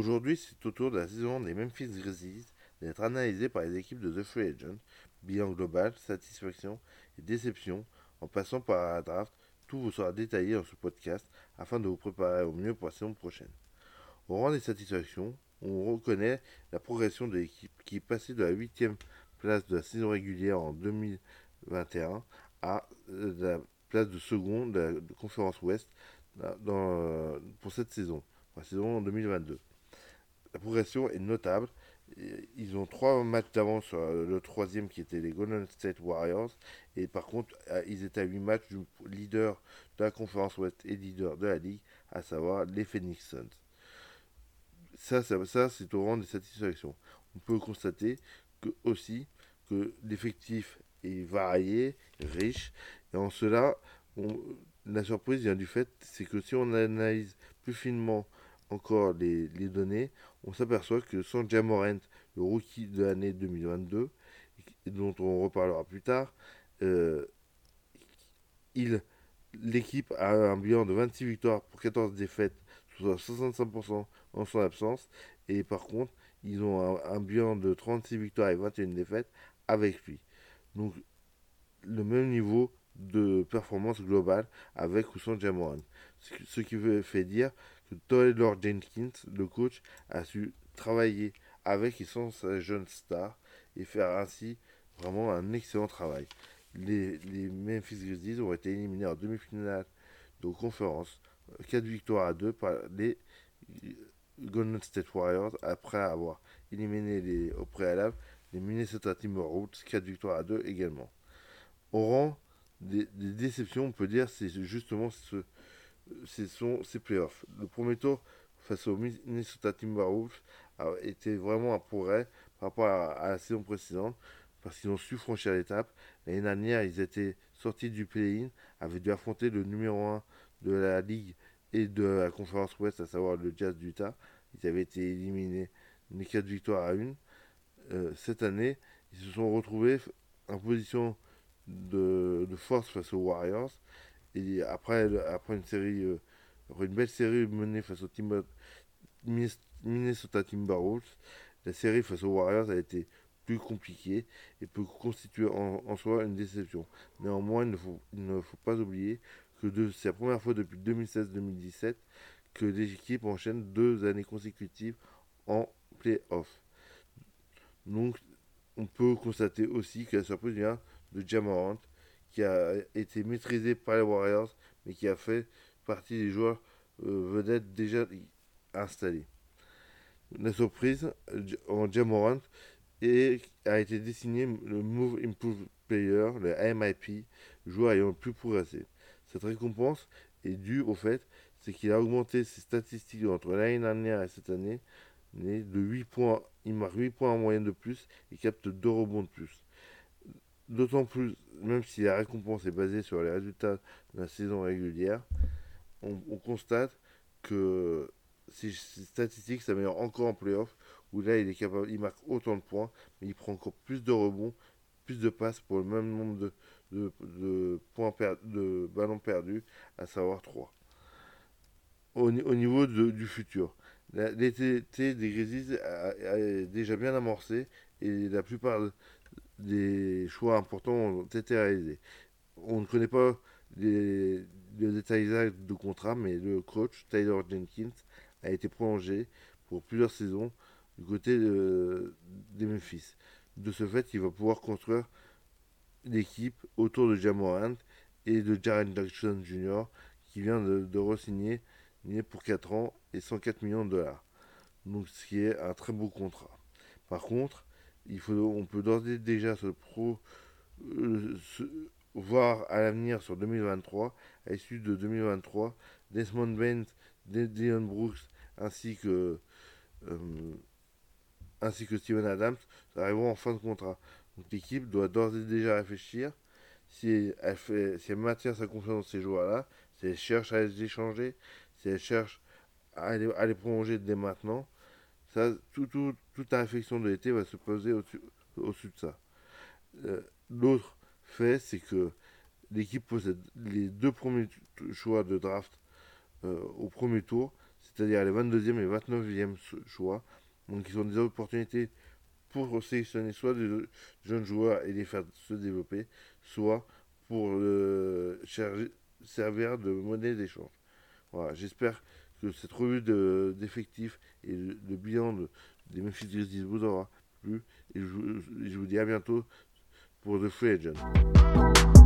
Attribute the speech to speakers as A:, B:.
A: Aujourd'hui, c'est au tour de la saison des Memphis Grizzlies d'être analysé par les équipes de The Free Agent, bilan global, satisfaction et déception, en passant par la draft. Tout vous sera détaillé dans ce podcast afin de vous préparer au mieux pour la saison prochaine. Au rang des satisfactions, on reconnaît la progression de l'équipe qui est passée de la 8 place de la saison régulière en 2021 à euh, la place de seconde de la conférence Ouest dans, pour cette saison, la saison en 2022. La progression est notable. Ils ont trois matchs d'avance sur le troisième qui était les Golden State Warriors. Et par contre, ils étaient à 8 matchs du leader de la conférence Ouest et leader de la ligue, à savoir les Phoenix Suns. Ça, ça, ça c'est au rang des satisfactions. On peut constater que aussi que l'effectif est varié, riche, et en cela, la surprise vient du fait, c'est que si on analyse plus finement encore les, données, on s'aperçoit que sans Jamorant, le rookie de l'année 2022, dont on reparlera plus tard, euh, l'équipe a un bilan de 26 victoires pour 14 défaites, soit 65% en son absence, et par contre, ils ont un, bilan de 36 victoires et 21 défaites avec lui. Donc, le même niveau de performance globale avec ou sans Jamorant. Ce qui fait dire Taylor Jenkins, le coach, a su travailler avec et sans sa jeune star et faire ainsi vraiment un excellent travail. Les, Memphis Grizzlies ont été éliminés en demi-finale de conférence, 4 victoires à 2 par les Golden State Warriors après avoir éliminé les, au préalable les Minnesota Timberwolves, 4 victoires à 2 également. Au rang des, déceptions, on peut dire, c'est justement ce, sont ces playoffs. Le premier tour face aux Minnesota Timberwolves a été vraiment un progrès par rapport à, la saison précédente parce qu'ils ont su franchir l'étape. L'année dernière, ils étaient sortis du play-in, avaient dû affronter le numéro 1 de la ligue et de la conférence ouest, à savoir le Jazz d'Utah. Ils avaient été éliminés les 4 victoires à 1. Euh, cette année, ils se sont retrouvés en position de, force face aux Warriors. Et après, après une série, euh, une belle série menée face aux Minnesota Timberwolves, la série face aux Warriors a été plus compliquée et peut constituer en, soi une déception. Néanmoins, il ne faut, il ne faut pas oublier que c'est la première fois depuis 2016-2017 que les équipes enchaînent deux années consécutives en play-off. Donc, on peut constater aussi que la surprise vient de Jamorant, qui a été maîtrisé par les Warriors, mais qui a fait partie des joueurs euh, vedettes déjà installés. La surprise en Jamorant et a été désigné le Move Improved Player, le MIP, joueur ayant le plus progressé. Cette récompense est due au fait qu'il a augmenté ses statistiques entre l'année dernière et cette année de 8 points. Il marque 8 points en moyenne de plus et capte 2 rebonds de plus. D'autant plus, même si la récompense est basée sur les résultats de la saison régulière, on, constate que ces, statistiques s'améliorent encore en playoff, où là il est capable, il marque autant de points, mais il prend encore plus de rebonds, plus de passes pour le même nombre de, points de ballons perdus, à savoir 3. Au, niveau du futur, l'été des Grizzlies a, déjà bien amorcé et la plupart des choix importants ont été réalisés. On ne connaît pas les, détails exacts de contrat, mais le coach Tyler Jenkins a été prolongé pour plusieurs saisons du côté de, des Memphis. De ce fait, il va pouvoir construire l'équipe autour de Jamorant et de Jaren Jackson Jr. qui vient de, de re-signer pour 4 ans et 104 millions de dollars. Donc ce qui est un très beau contrat. Par contre, il faut, on peut d'ores et déjà se, pro, euh, voir à l'avenir sur 2023, à l'issue de 2023, Desmond Bent, Dion Brooks ainsi que, euh, ainsi que Steven Adams arriveront en fin de contrat. Donc l'équipe doit d'ores et déjà réfléchir si elle, fait, si elle maintient sa confiance dans ces joueurs-là, si elle cherche à les échanger, si elle cherche à les prolonger dès maintenant, ça, tout, tout, toute la réflexion de l'été va se poser au-dessus au de ça. Euh, l'autre fait, c'est que l'équipe possède les deux premiers choix de draft euh, au premier tour. c'est-à-dire les 22e et 29e choix. Donc ils ont des opportunités pour sélectionner soit des jeunes joueurs et les faire se développer, soit pour euh, servir de monnaie d'échange. Voilà, j'espère que cette revue d'effectifs et de, bilan des Memphis Grizzlies vous aura plu. Et je, je, vous dis à bientôt pour The Free Agent.